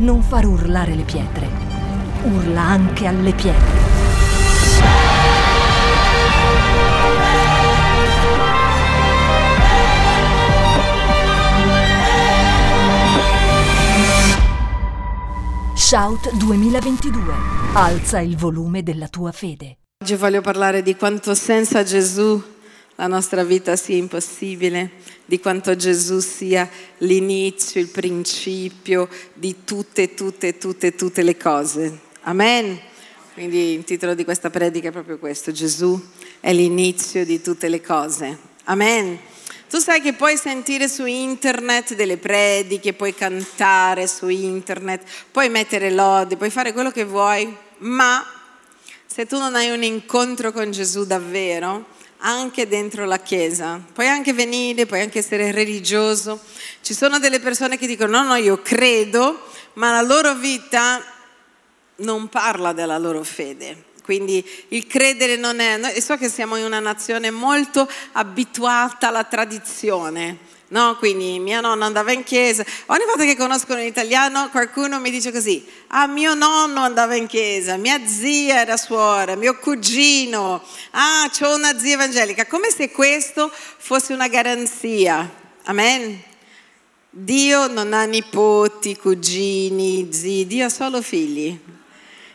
non far urlare le pietre. Urla anche alle pietre. Shout 2022. Alza il volume della tua fede. Oggi voglio parlare di quanto senza Gesù la nostra vita sia impossibile, di quanto Gesù sia l'inizio, il principio di tutte, tutte, tutte, tutte le cose. Amen. Quindi il titolo di questa predica è proprio questo, Gesù è l'inizio di tutte le cose. Amen. Tu sai che puoi sentire su internet delle prediche, puoi cantare su internet, puoi mettere lodi, puoi fare quello che vuoi, ma se tu non hai un incontro con Gesù davvero, anche dentro la Chiesa. Puoi anche venire, puoi anche essere religioso. Ci sono delle persone che dicono no, no, io credo, ma la loro vita non parla della loro fede. Quindi il credere non è... Noi, so che siamo in una nazione molto abituata alla tradizione No, quindi mia nonna andava in chiesa. Ogni volta che conosco un italiano, qualcuno mi dice così: Ah, mio nonno andava in chiesa, mia zia era suora, mio cugino. Ah, ho una zia evangelica. Come se questo fosse una garanzia. Amen. Dio non ha nipoti, cugini, zii, Dio ha solo figli.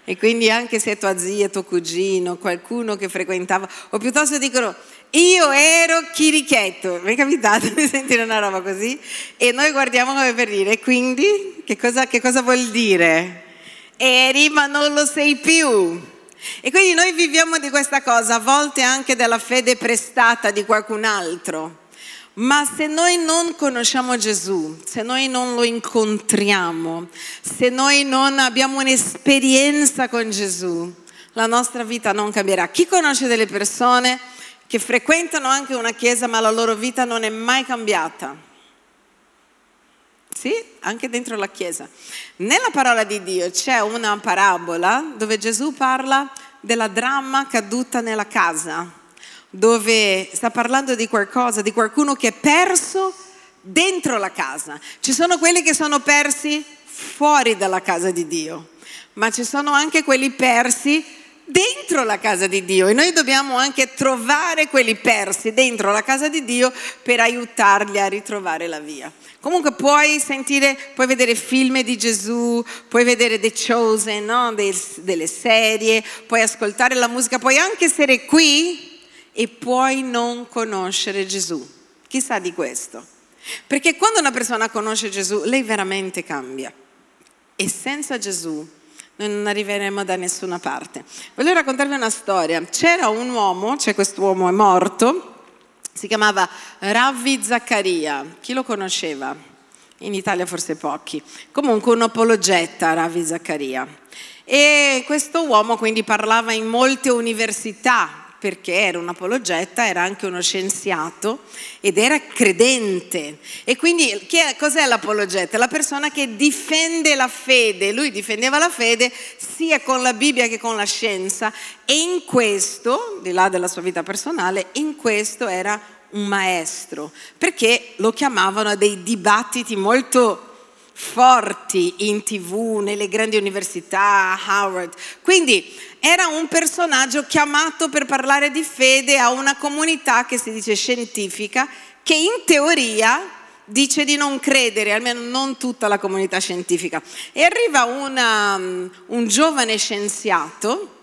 E quindi anche se tua zia, tuo cugino, qualcuno che frequentava, o piuttosto dicono io ero chirichetto, mi è capitato di sentire una roba così e noi guardiamo come per dire, quindi che cosa, che cosa vuol dire? Eri ma non lo sei più. E quindi noi viviamo di questa cosa, a volte anche della fede prestata di qualcun altro. Ma se noi non conosciamo Gesù, se noi non lo incontriamo, se noi non abbiamo un'esperienza con Gesù, la nostra vita non cambierà. Chi conosce delle persone che frequentano anche una chiesa ma la loro vita non è mai cambiata. Sì, anche dentro la chiesa. Nella parola di Dio c'è una parabola dove Gesù parla della dramma caduta nella casa, dove sta parlando di qualcosa, di qualcuno che è perso dentro la casa. Ci sono quelli che sono persi fuori dalla casa di Dio, ma ci sono anche quelli persi dentro la casa di Dio e noi dobbiamo anche trovare quelli persi dentro la casa di Dio per aiutarli a ritrovare la via. Comunque puoi sentire, puoi vedere film di Gesù, puoi vedere The Chosen, no? Del, delle serie, puoi ascoltare la musica, puoi anche essere qui e puoi non conoscere Gesù. Chissà di questo. Perché quando una persona conosce Gesù, lei veramente cambia. E senza Gesù noi non arriveremo da nessuna parte. Voglio raccontarvi una storia. C'era un uomo, c'è quest'uomo, è morto, si chiamava Ravi Zaccaria. Chi lo conosceva? In Italia forse pochi. Comunque un apologetta, Ravi Zaccaria. E questo uomo quindi parlava in molte università perché era un apologetta, era anche uno scienziato ed era credente. E quindi è, cos'è l'apologetta? La persona che difende la fede. Lui difendeva la fede sia con la Bibbia che con la scienza e in questo, di là della sua vita personale, in questo era un maestro, perché lo chiamavano a dei dibattiti molto forti in tv, nelle grandi università, Howard. Quindi era un personaggio chiamato per parlare di fede a una comunità che si dice scientifica, che in teoria dice di non credere, almeno non tutta la comunità scientifica. E arriva una, un giovane scienziato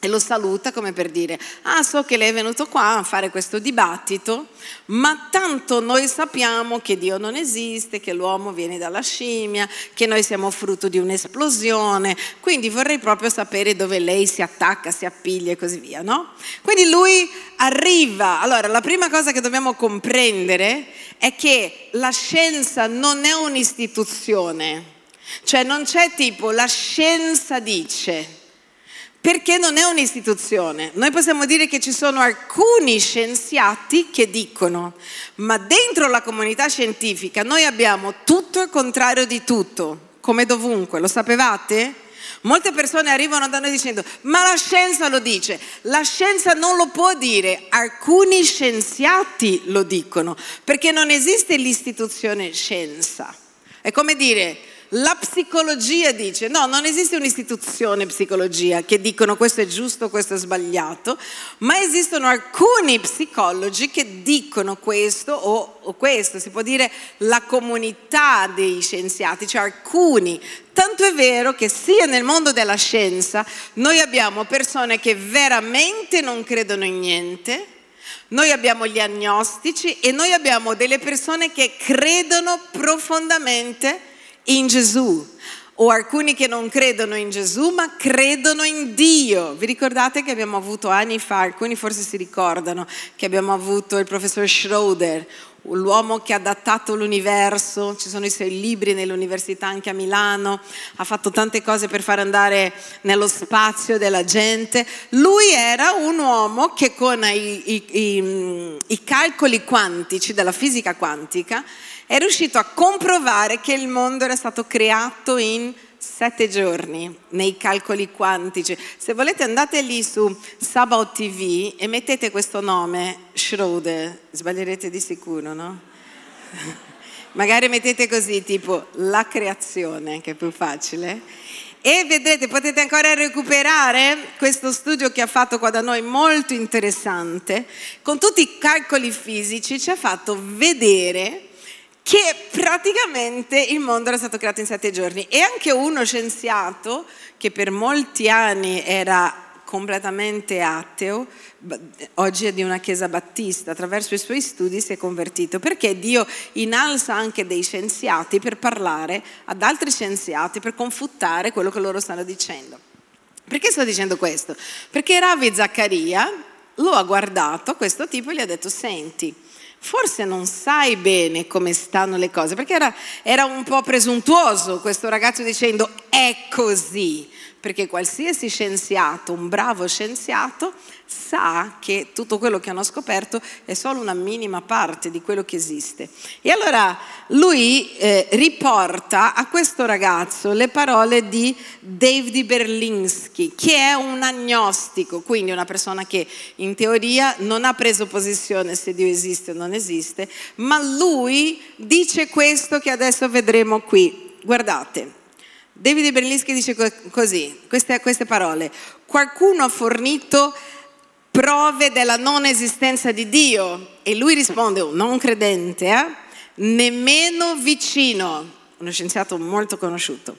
e lo saluta come per dire, ah so che lei è venuto qua a fare questo dibattito, ma tanto noi sappiamo che Dio non esiste, che l'uomo viene dalla scimmia, che noi siamo frutto di un'esplosione, quindi vorrei proprio sapere dove lei si attacca, si appiglia e così via, no? Quindi lui arriva, allora la prima cosa che dobbiamo comprendere è che la scienza non è un'istituzione, cioè non c'è tipo la scienza dice, perché non è un'istituzione. Noi possiamo dire che ci sono alcuni scienziati che dicono, ma dentro la comunità scientifica noi abbiamo tutto il contrario di tutto, come dovunque, lo sapevate? Molte persone arrivano da noi dicendo, ma la scienza lo dice, la scienza non lo può dire, alcuni scienziati lo dicono, perché non esiste l'istituzione scienza. È come dire, La psicologia dice no, non esiste un'istituzione psicologia che dicono questo è giusto, questo è sbagliato, ma esistono alcuni psicologi che dicono questo o, o questo, si può dire la comunità dei scienziati, cioè alcuni. Tanto è vero che sia nel mondo della scienza noi abbiamo persone che veramente non credono in niente, noi abbiamo gli agnostici e noi abbiamo delle persone che credono profondamente in Gesù o alcuni che non credono in Gesù ma credono in Dio. Vi ricordate che abbiamo avuto anni fa, alcuni forse si ricordano, che abbiamo avuto il professor Schroeder, l'uomo che ha datato l'universo, ci sono i suoi libri nell'università anche a Milano, ha fatto tante cose per far andare nello spazio della gente. Lui era un uomo che con i, i, i, i calcoli quantici della fisica quantica è riuscito a comprovare che il mondo era stato creato in sette giorni nei calcoli quantici. Se volete andate lì su Sabao TV e mettete questo nome, Schröder, sbaglierete di sicuro, no? Magari mettete così, tipo la creazione, che è più facile. E vedrete, potete ancora recuperare questo studio che ha fatto qua da noi, molto interessante, con tutti i calcoli fisici, ci ha fatto vedere che praticamente il mondo era stato creato in sette giorni e anche uno scienziato che per molti anni era completamente ateo, oggi è di una chiesa battista, attraverso i suoi studi si è convertito, perché Dio innalza anche dei scienziati per parlare ad altri scienziati, per confutare quello che loro stanno dicendo. Perché sto dicendo questo? Perché Ravi Zaccaria lo ha guardato, questo tipo, e gli ha detto, senti, forse non sai bene come stanno le cose, perché era, era, un po' presuntuoso questo ragazzo dicendo è così, perché qualsiasi scienziato, un bravo scienziato, sa che tutto quello che hanno scoperto è solo una minima parte di quello che esiste. E allora lui eh, riporta a questo ragazzo le parole di David Berlinski, che è un agnostico, quindi una persona che in teoria non ha preso posizione se Dio esiste o non esiste, ma lui dice questo che adesso vedremo qui. Guardate, David Berlinski dice così, queste, queste parole, qualcuno ha fornito prove della non esistenza di Dio e lui risponde, un non credente, eh? nemmeno vicino, uno scienziato molto conosciuto.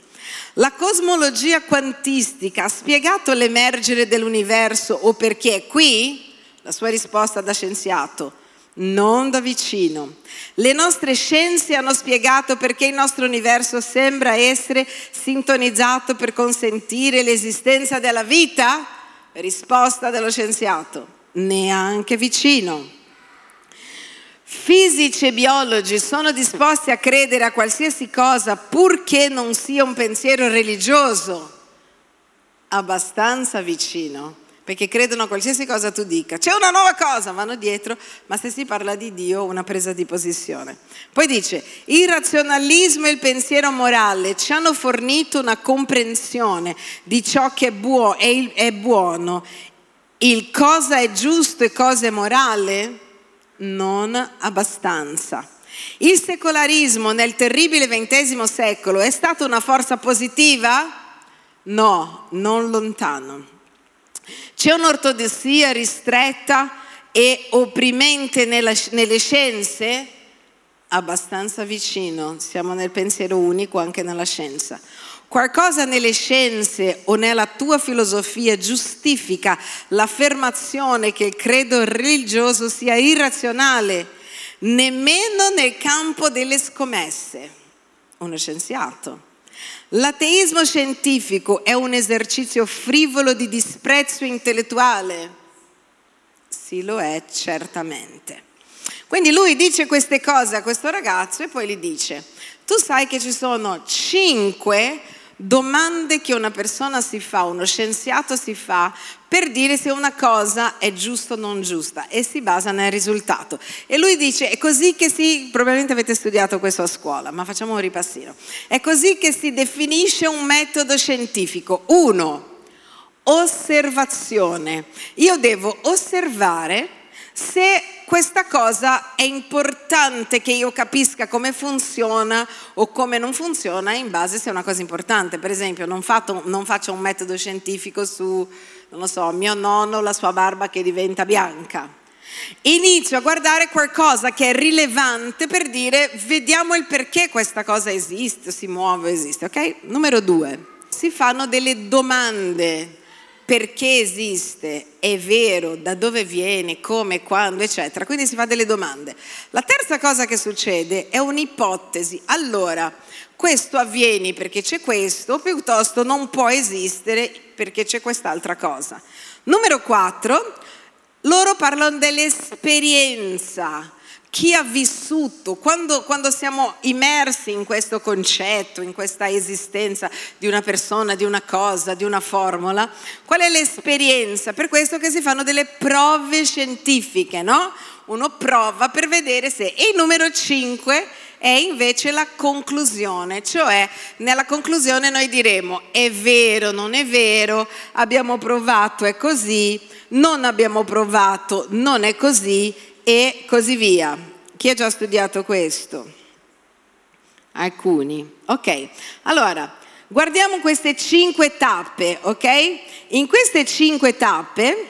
La cosmologia quantistica ha spiegato l'emergere dell'universo o perché è qui? La sua risposta da scienziato, non da vicino. Le nostre scienze hanno spiegato perché il nostro universo sembra essere sintonizzato per consentire l'esistenza della vita? Risposta dello scienziato, neanche vicino. Fisici e biologi sono disposti a credere a qualsiasi cosa purché non sia un pensiero religioso, abbastanza vicino perché credono a qualsiasi cosa tu dica. C'è una nuova cosa, vanno dietro, ma se si parla di Dio, una presa di posizione. Poi dice, il razionalismo e il pensiero morale ci hanno fornito una comprensione di ciò che è, buono. Il cosa è giusto e cosa è morale? Non abbastanza. Il secolarismo nel terribile XX secolo è stata una forza positiva? No, non lontano. C'è un'ortodossia ristretta e opprimente nella, nelle scienze? Abbastanza vicino, siamo nel pensiero unico anche nella scienza. Qualcosa nelle scienze o nella tua filosofia giustifica l'affermazione che il credo religioso sia irrazionale, nemmeno nel campo delle scommesse. Uno scienziato. L'ateismo scientifico è un esercizio frivolo di disprezzo intellettuale? Sì, lo è certamente. Quindi lui dice queste cose a questo ragazzo e poi gli dice, tu sai che ci sono cinque domande che una persona si fa, uno scienziato si fa per dire se una cosa è giusta o non giusta e si basa nel risultato. E lui dice, è così che si, probabilmente avete studiato questo a scuola, ma facciamo un ripassino, è così che si definisce un metodo scientifico. Uno, osservazione. Io devo osservare se questa cosa è importante che io capisca come funziona o come non funziona in base se è una cosa importante. Per esempio, non, fatto, non faccio un metodo scientifico su, non lo so, mio nonno, la sua barba che diventa bianca. Inizio a guardare qualcosa che è rilevante per dire vediamo il perché questa cosa esiste, si muove, esiste, ok? Numero due, si fanno delle domande perché esiste, è vero, da dove viene, come, quando, eccetera. Quindi si fa delle domande. La terza cosa che succede è un'ipotesi. Allora, questo avviene perché c'è questo, piuttosto non può esistere perché c'è quest'altra cosa. Numero quattro, loro parlano dell'esperienza chi ha vissuto, quando, quando, siamo immersi in questo concetto, in questa esistenza di una persona, di una cosa, di una formula, qual è l'esperienza? Per questo che si fanno delle prove scientifiche, no? Uno prova per vedere se... E il numero 5 è invece la conclusione, cioè nella conclusione noi diremo è vero, non è vero, abbiamo provato, è così, non abbiamo provato, non è così e così via. Chi ha già studiato questo? Alcuni. Ok, allora guardiamo queste cinque tappe, ok? In queste cinque tappe,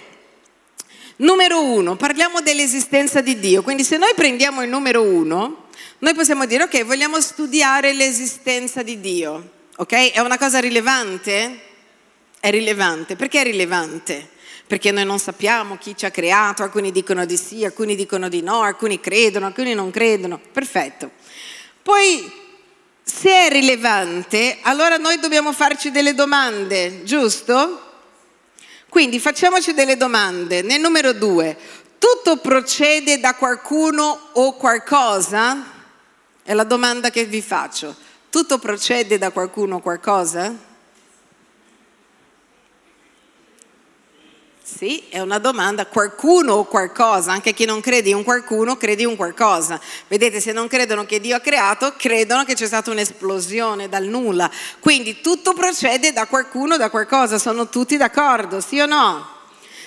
numero uno, parliamo dell'esistenza di Dio. Quindi se noi prendiamo il numero uno, noi possiamo dire, ok, vogliamo studiare l'esistenza di Dio, ok? È una cosa rilevante? È rilevante. Perché è rilevante? Perché noi non sappiamo chi ci ha creato, alcuni dicono di sì, alcuni dicono di no, alcuni credono, alcuni non credono, perfetto. Poi se è rilevante, allora noi dobbiamo farci delle domande, giusto? Quindi facciamoci delle domande. Nel numero due, tutto procede da qualcuno o qualcosa? È la domanda che vi faccio. Tutto procede da qualcuno o qualcosa? Sì, è una domanda, qualcuno o qualcosa, anche chi non crede in un qualcuno crede in un qualcosa. Vedete, se non credono che Dio ha creato, credono che c'è stata un'esplosione dal nulla. Quindi tutto procede da qualcuno, da qualcosa, sono tutti d'accordo, sì o no?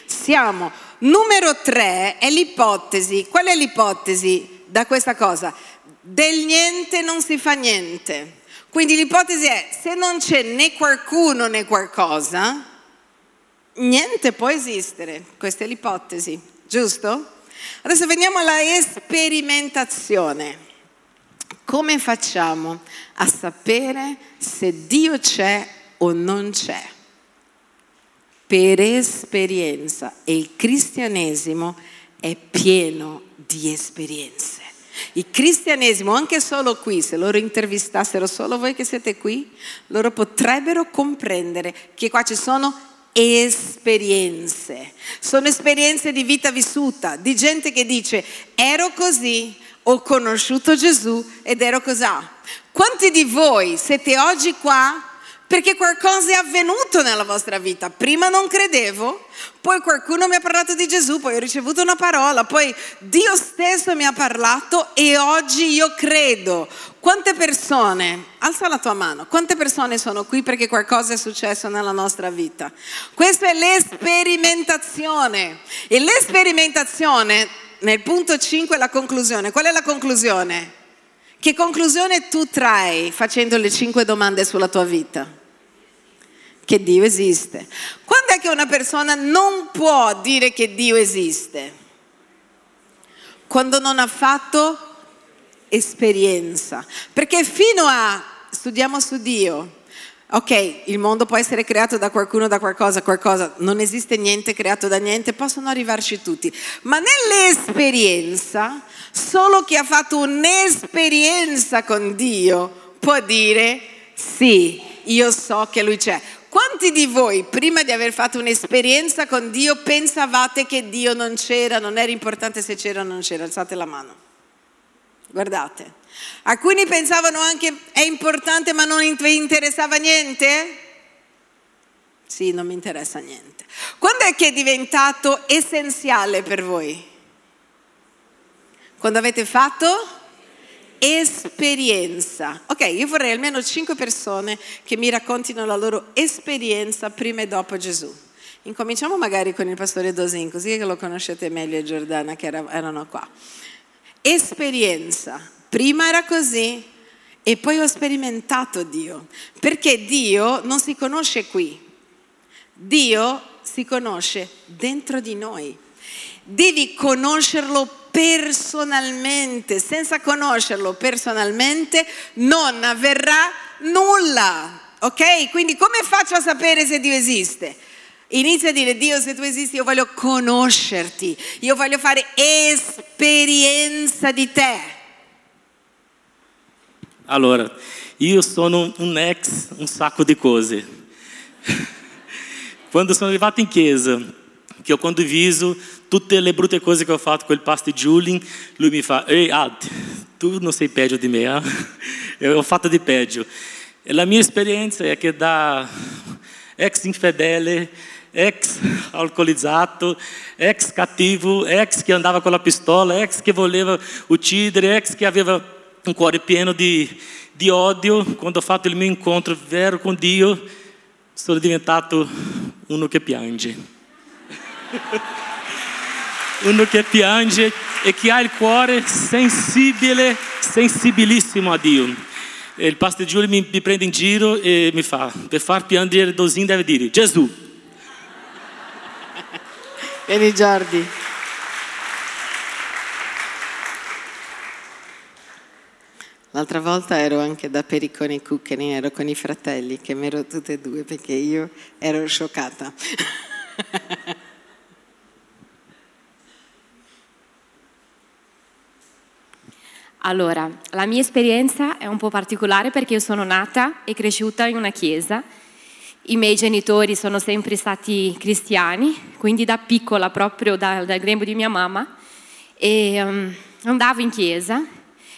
Siamo. Numero tre è l'ipotesi. Qual è l'ipotesi da questa cosa? Del niente non si fa niente. Quindi l'ipotesi è, se non c'è né qualcuno né qualcosa, niente può esistere, questa è l'ipotesi, giusto? Adesso veniamo alla sperimentazione. Come facciamo a sapere se Dio c'è o non c'è? Per esperienza e il cristianesimo è pieno di esperienze. Il cristianesimo, anche solo qui, se loro intervistassero solo voi che siete qui, loro potrebbero comprendere che qua ci sono esperienze. Sono esperienze di vita vissuta, di gente che dice ero così, ho conosciuto Gesù ed ero così. Quanti di voi siete oggi qua perché qualcosa è avvenuto nella vostra vita. Prima non credevo, poi qualcuno mi ha parlato di Gesù, poi ho ricevuto una parola, poi Dio stesso mi ha parlato e oggi io credo. Quante persone, alza la tua mano, quante persone sono qui perché qualcosa è successo nella nostra vita? Questa è l'esperimentazione e l'esperimentazione nel punto 5 è la conclusione. Qual è la conclusione? Che conclusione tu trai facendo le cinque domande sulla tua vita? Che Dio esiste. Quando è che una persona non può dire che Dio esiste? Quando non ha fatto esperienza. Perché fino a studiamo su Dio, ok, il mondo può essere creato da qualcuno, da qualcosa, qualcosa, non esiste niente creato da niente, possono arrivarci tutti. Ma nell'esperienza, solo chi ha fatto un'esperienza con Dio può dire sì, io so che Lui c'è. Quanti di voi, prima di aver fatto un'esperienza con Dio, pensavate che Dio non c'era, non era importante se c'era o non c'era? Alzate la mano. Guardate. Alcuni pensavano anche è importante ma non vi interessava niente? Sì, non mi interessa niente. Quando è che è diventato essenziale per voi? Quando avete fatto? Esperienza. Ok, io vorrei almeno cinque persone che mi raccontino la loro esperienza prima e dopo Gesù. Incominciamo magari con il pastore Dosin, così che lo conoscete meglio e Giordana che era, erano qua. Esperienza. Prima era così e poi ho sperimentato Dio, perché Dio non si conosce qui, Dio si conosce dentro di noi. Devi conoscerlo personalmente, senza conoscerlo personalmente non avverrà nulla. Ok? Quindi come faccio a sapere se Dio esiste? Inizia a dire Dio se tu esisti io voglio conoscerti, io voglio fare esperienza di te. Allora, io sono un ex un sacco di cose. Quando sono arrivato in chiesa, che ho condiviso tutte le brutte cose che ho fatto con il pastor Julian, lui mi fa, ehi Ad, tu non sei peggio di me, eh? ho fatto di peggio. E la mia esperienza è che da ex infedele ex alcolizzato, ex cattivo, ex che andava com a pistola, ex que voleva uccidere, ex que aveva um cuore pieno di, di odio. Quando ho fatto il mio incontro vero con Dio, sono diventato uno che piange. uno che piange e che ha il cuore sensibile, sensibilissimo a Dio. Il pastor Giulio mi, mi prende in giro e mi fa, per far piangere Dozinho deve dire Gesù. Vieni Giordi. L'altra volta ero anche da Pericone Cuccheni, ero con i fratelli, che mi ero tutte e due perché io ero scioccata. Allora, la mia esperienza è un po' particolare perché io sono nata e cresciuta in una chiesa i miei genitori sono sempre stati cristiani, quindi da piccola, proprio dal, dal grembo di mia mamma, e um, andavo in chiesa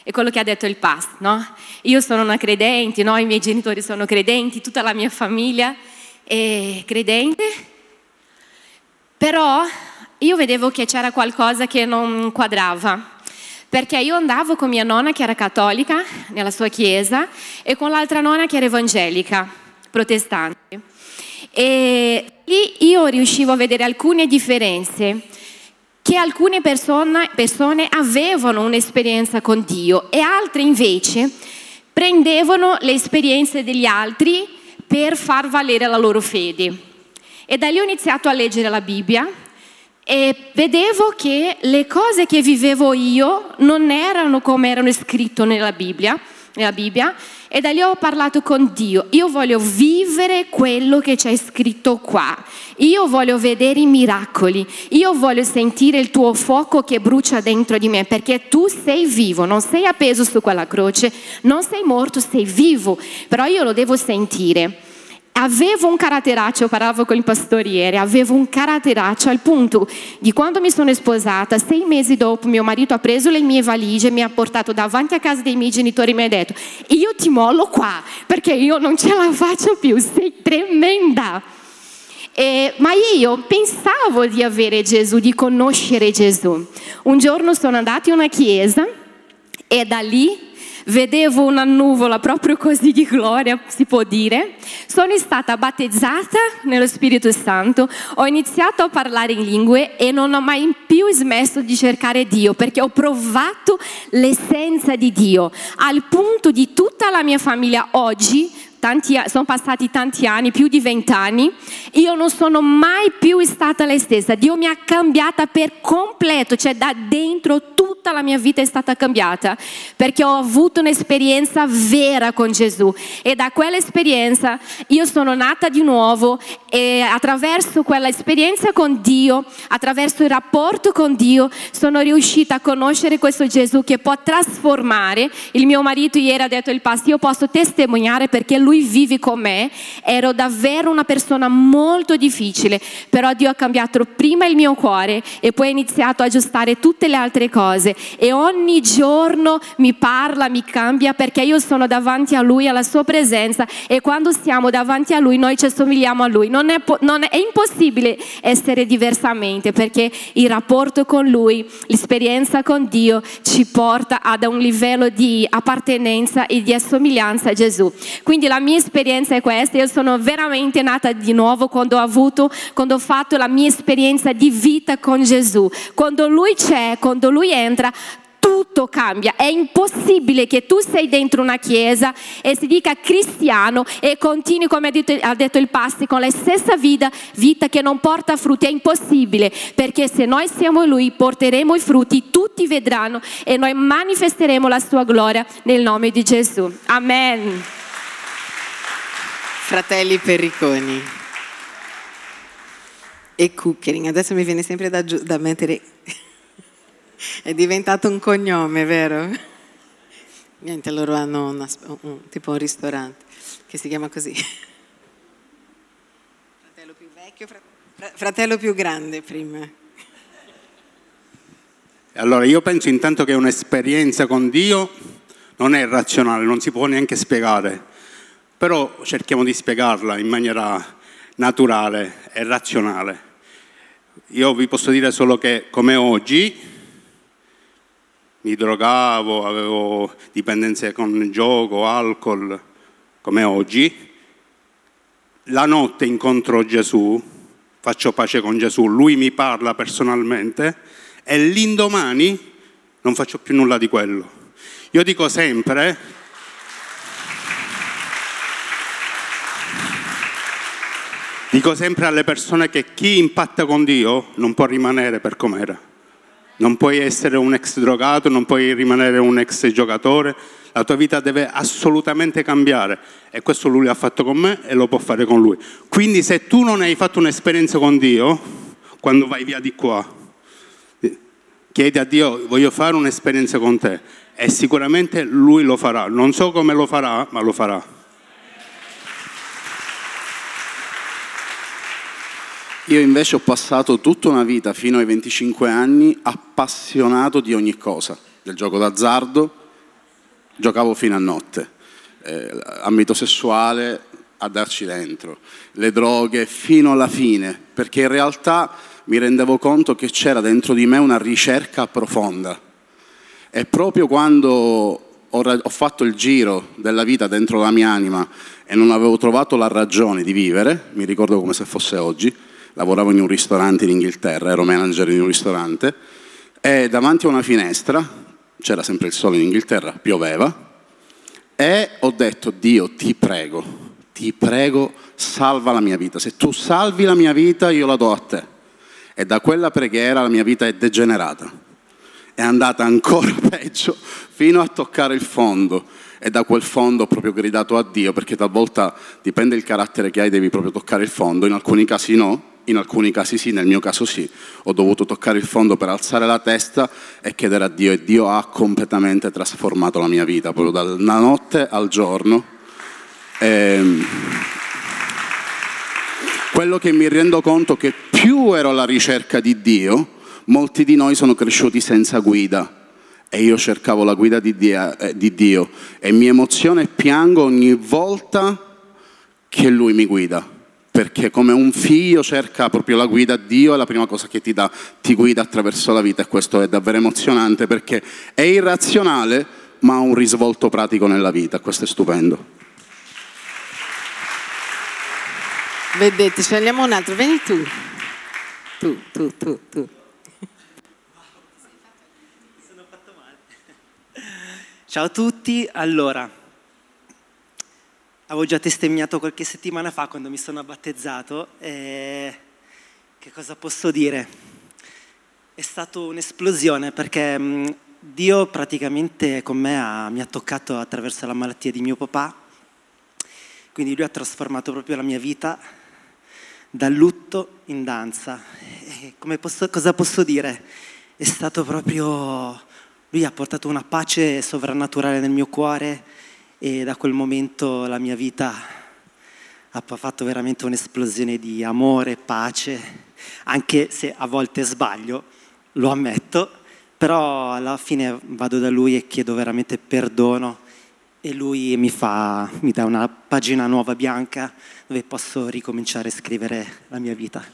e quello che ha detto il past, no? Io sono una credente, no? i miei genitori sono credenti, tutta la mia famiglia è credente, però io vedevo che c'era qualcosa che non quadrava, perché io andavo con mia nonna che era cattolica nella sua chiesa e con l'altra nonna che era evangelica protestanti. E lì io riuscivo a vedere alcune differenze che alcune persone, persone avevano un'esperienza con Dio e altre invece prendevano le esperienze degli altri per far valere la loro fede. E da lì ho iniziato a leggere la Bibbia e vedevo che le cose che vivevo io non erano come erano scritte nella Bibbia, nella Bibbia e da lì ho parlato con Dio. Io voglio vivere quello che c'è scritto qua. Io voglio vedere i miracoli. Io voglio sentire il tuo fuoco che brucia dentro di me perché tu sei vivo, non sei appeso su quella croce, non sei morto, sei vivo. Però io lo devo sentire. Avevo un caratteraccio, parlavo con il pastore ieri, avevo un caratteraccio al punto di quando mi sono sposata, sei mesi dopo mio marito ha preso le mie valigie, mi ha portato davanti a casa dei miei genitori e mi ha detto io ti mollo qua perché io non ce la faccio più, sei tremenda. E, ma io pensavo di avere Gesù, di conoscere Gesù. Un giorno sono andata in una chiesa e da lì vedevo una nuvola proprio così di gloria, si può dire. Sono stata battezzata nello Spirito Santo, ho iniziato a parlare in lingue e non ho mai più smesso di cercare Dio perché ho provato l'essenza di Dio, al punto di tutta la mia famiglia oggi tanti, sono passati tanti anni, più di vent'anni, io non sono mai più stata la stessa. Dio mi ha cambiata per completo, cioè da dentro tutta la mia vita è stata cambiata perché ho avuto un'esperienza vera con Gesù e da quell'esperienza io sono nata di nuovo e attraverso quella esperienza con Dio, attraverso il rapporto con Dio, sono riuscita a conoscere questo Gesù che può trasformare. Il mio marito ieri ha detto il pasto, io posso testimoniare perché lui lui vive con me, ero davvero una persona molto difficile, però Dio ha cambiato prima il mio cuore e poi ha iniziato a aggiustare tutte le altre cose e ogni giorno mi parla, mi cambia perché io sono davanti a Lui, alla Sua presenza e quando stiamo davanti a Lui noi ci assomigliamo a Lui. Non è, non è, è impossibile essere diversamente perché il rapporto con Lui, l'esperienza con Dio ci porta ad un livello di appartenenza e di assomiglianza a Gesù. Quindi la mia esperienza è questa, io sono veramente nata di nuovo quando ho avuto, quando ho fatto la mia esperienza di vita con Gesù. Quando Lui c'è, quando Lui entra, tutto cambia. È impossibile che tu sei dentro una chiesa e si dica cristiano e continui, come ha detto, ha detto il Pasti, con la stessa vita, vita che non porta frutti. È impossibile, perché se noi siamo Lui porteremo i frutti, tutti vedranno e noi manifesteremo la sua gloria nel nome di Gesù. Amen. Fratelli Perriconi e Cuckering. Adesso mi viene sempre da, da mettere è diventato un cognome, vero? Niente, loro hanno una, un, tipo un ristorante che si chiama così. Fratello più vecchio, fratello più grande prima. Allora io penso intanto che un'esperienza con Dio non è razionale, non si può neanche spiegare, però cerchiamo di spiegarla in maniera naturale e razionale. Io vi posso dire solo che come oggi mi drogavo, avevo dipendenze con gioco, alcol, come oggi. La notte incontro Gesù, faccio pace con Gesù, lui mi parla personalmente e l'indomani non faccio più nulla di quello. Io dico sempre, dico sempre alle persone che chi impatta con Dio non può rimanere per com'era. Non puoi essere un ex drogato, non puoi rimanere un ex giocatore, la tua vita deve assolutamente cambiare e questo lui l'ha fatto con me e lo può fare con lui. Quindi se tu non hai fatto un'esperienza con Dio, quando vai via di qua, chiedi a Dio, voglio fare un'esperienza con te e sicuramente lui lo farà. Non so come lo farà, ma lo farà. Io invece ho passato tutta una vita, fino ai 25 anni, appassionato di ogni cosa, del gioco d'azzardo, giocavo fino a notte, eh, ambito sessuale, a darci dentro, le droghe fino alla fine, perché in realtà mi rendevo conto che c'era dentro di me una ricerca profonda. E proprio quando ho fatto il giro della vita dentro la mia anima e non avevo trovato la ragione di vivere, mi ricordo come se fosse oggi, lavoravo in un ristorante in Inghilterra, ero manager in un ristorante, e davanti a una finestra, c'era sempre il sole in Inghilterra, pioveva, e ho detto, Dio, ti prego, ti prego, salva la mia vita. Se tu salvi la mia vita, io la do a te. E da quella preghiera la mia vita è degenerata. È andata ancora peggio, fino a toccare il fondo. E da quel fondo ho proprio gridato a Dio, perché talvolta dipende il carattere che hai, devi proprio toccare il fondo, in alcuni casi no, in alcuni casi sì, nel mio caso sì, ho dovuto toccare il fondo per alzare la testa e chiedere a Dio e Dio ha completamente trasformato la mia vita, proprio dalla notte al giorno. E ehm, quello che mi rendo conto è che più ero alla ricerca di Dio, molti di noi sono cresciuti senza guida. E io cercavo la guida di Dio, eh, di Dio. E mi emoziono e piango ogni volta che Lui mi guida perché come un figlio cerca proprio la guida a Dio, è la prima cosa che ti dà, ti guida attraverso la vita e questo è davvero emozionante perché è irrazionale ma ha un risvolto pratico nella vita, questo è stupendo. Vedete, scegliamo un altro, vieni tu, tu, tu, tu, tu. Ciao a tutti, allora avevo già testimoniato qualche settimana fa quando mi sono battezzato e che cosa posso dire? È stata un'esplosione perché mm, Dio praticamente con me ha, mi ha toccato attraverso la malattia di mio papà, quindi lui ha trasformato proprio la mia vita dal lutto in danza. Posso, cosa posso dire? È stato proprio, lui ha portato una pace sovrannaturale nel mio cuore, e da quel momento la mia vita ha fatto veramente un'esplosione di amore, pace, anche se a volte sbaglio, lo ammetto, però alla fine vado da lui e chiedo veramente perdono e lui mi, fa, mi dà una pagina nuova bianca dove posso ricominciare a scrivere la mia vita.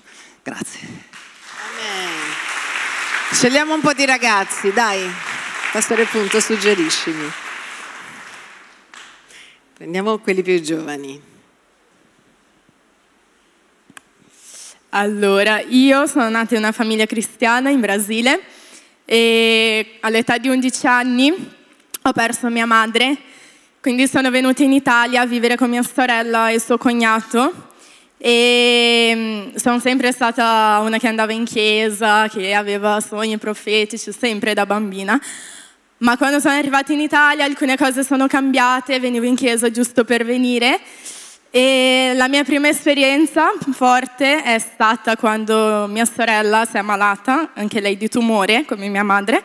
Grazie. Amen. Scegliamo un po' di ragazzi, dai. Pastore Punto, suggeriscimi. Prendiamo quelli più giovani. Allora, io sono nata in una famiglia cristiana in Brasile e all'età di 11 anni ho perso mia madre, quindi sono venuta in Italia a vivere con mia sorella e suo cognato e mm, sono sempre stata una che andava in chiesa, che aveva sogni profetici, sempre da bambina. Ma quando sono arrivata in Italia alcune cose sono cambiate, venivo in chiesa giusto per venire. E la mia prima esperienza forte è stata quando mia sorella si è ammalata, anche lei di tumore, come mia madre,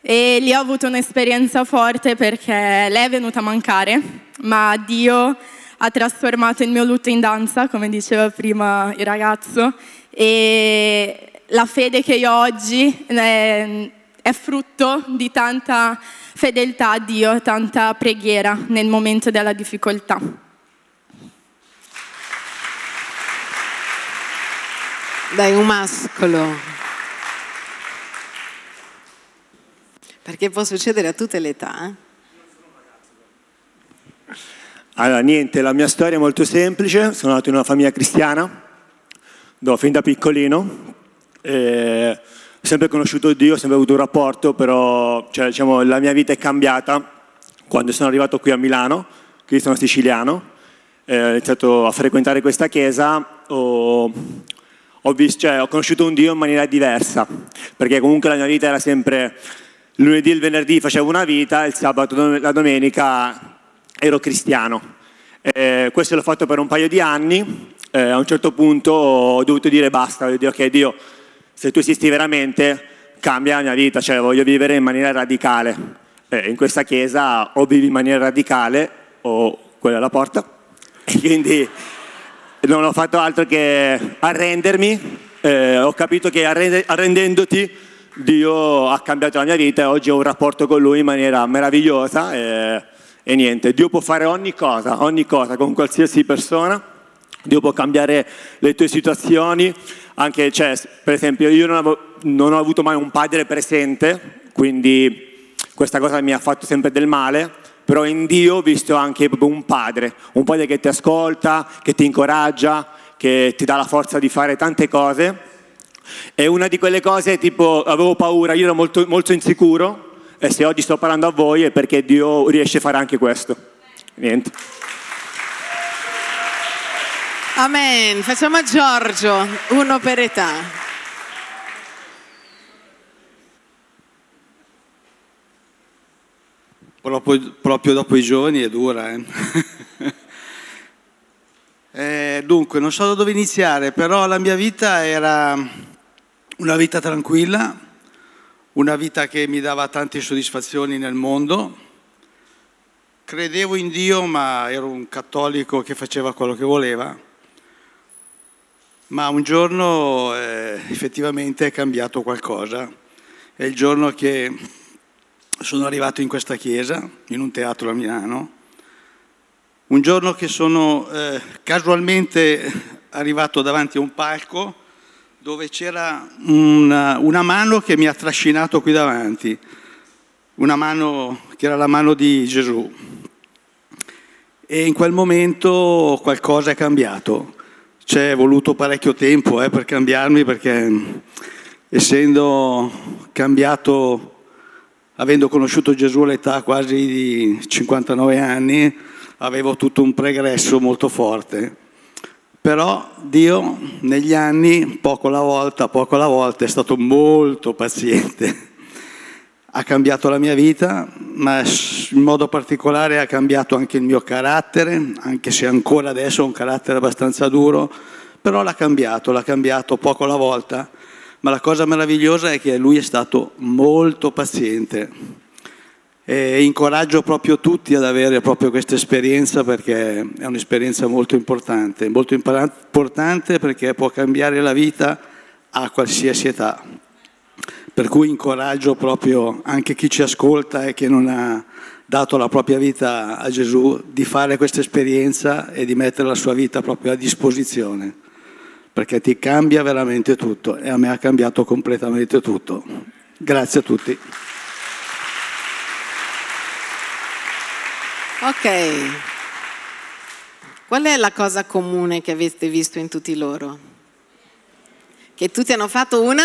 e lì ho avuto un'esperienza forte perché lei è venuta a mancare, ma Dio ha trasformato il mio lutto in danza, come diceva prima il ragazzo, e la fede che io ho oggi è, è frutto di tanta fedeltà a Dio, tanta preghiera nel momento della difficoltà. Dai, un mascolo. Perché può succedere a tutte le età. Eh? Allora, niente, la mia storia è molto semplice. Sono nato in una famiglia cristiana, dove fin da piccolino. Eh, sempre conosciuto Dio, ho sempre avuto un rapporto, però cioè, diciamo, la mia vita è cambiata quando sono arrivato qui a Milano, qui sono siciliano. Eh, ho iniziato a frequentare questa chiesa, ho, ho, visto, cioè, ho conosciuto un Dio in maniera diversa, perché comunque la mia vita era sempre lunedì e il venerdì facevo una vita, il sabato e la domenica ero cristiano. Eh, questo l'ho fatto per un paio di anni, eh, a un certo punto ho dovuto dire basta, voglio dire ok Dio, se tu esisti veramente cambia la mia vita, cioè voglio vivere in maniera radicale. Eh, in questa chiesa o vivi in maniera radicale o quella è la porta. E quindi non ho fatto altro che arrendermi, eh, ho capito che arrendendoti Dio ha cambiato la mia vita e oggi ho un rapporto con Lui in maniera meravigliosa e, e niente, Dio può fare ogni cosa, ogni cosa con qualsiasi persona, Dio può cambiare le tue situazioni, anche, cioè, per esempio io non, avevo, non ho avuto mai un padre presente, quindi questa cosa mi ha fatto sempre del male, però in Dio ho visto anche un padre, un padre che ti ascolta, che ti incoraggia, che ti dà la forza di fare tante cose. E una di quelle cose tipo avevo paura, io ero molto, molto insicuro e se oggi sto parlando a voi è perché Dio riesce a fare anche questo. Niente. Amen. Facciamo a Giorgio, uno per età. Proprio, proprio, dopo i giovani è dura. Eh? eh, dunque, non so da dove iniziare, però la mia vita era una vita tranquilla, una vita che mi dava tante soddisfazioni nel mondo. Credevo in Dio, ma ero un cattolico che faceva quello che voleva. Ma un giorno eh, effettivamente è cambiato qualcosa. È il giorno che sono arrivato in questa chiesa, in un teatro a Milano, un giorno che sono eh, casualmente arrivato davanti a un palco dove c'era una, una, mano che mi ha trascinato qui davanti, una mano che era la mano di Gesù. E in quel momento qualcosa è cambiato. C'è voluto parecchio tempo eh, per cambiarmi perché essendo cambiato avendo conosciuto Gesù all'età quasi di 59 anni, avevo tutto un pregresso molto forte. Però Dio negli anni, poco alla volta, poco alla volta, è stato molto paziente. Ha cambiato la mia vita, ma in modo particolare ha cambiato anche il mio carattere, anche se ancora adesso ho un carattere abbastanza duro, però l'ha cambiato, l'ha cambiato poco alla volta ma la cosa meravigliosa è che lui è stato molto paziente e incoraggio proprio tutti ad avere proprio questa esperienza perché è un'esperienza molto importante, molto importante perché può cambiare la vita a qualsiasi età. Per cui incoraggio proprio anche chi ci ascolta e che non ha dato la propria vita a Gesù di fare questa esperienza e di mettere la sua vita proprio a disposizione, perché ti cambia veramente tutto e a me ha cambiato completamente tutto. Grazie a tutti. Ok. Qual è la cosa comune che avete visto in tutti loro? Che tutti hanno fatto una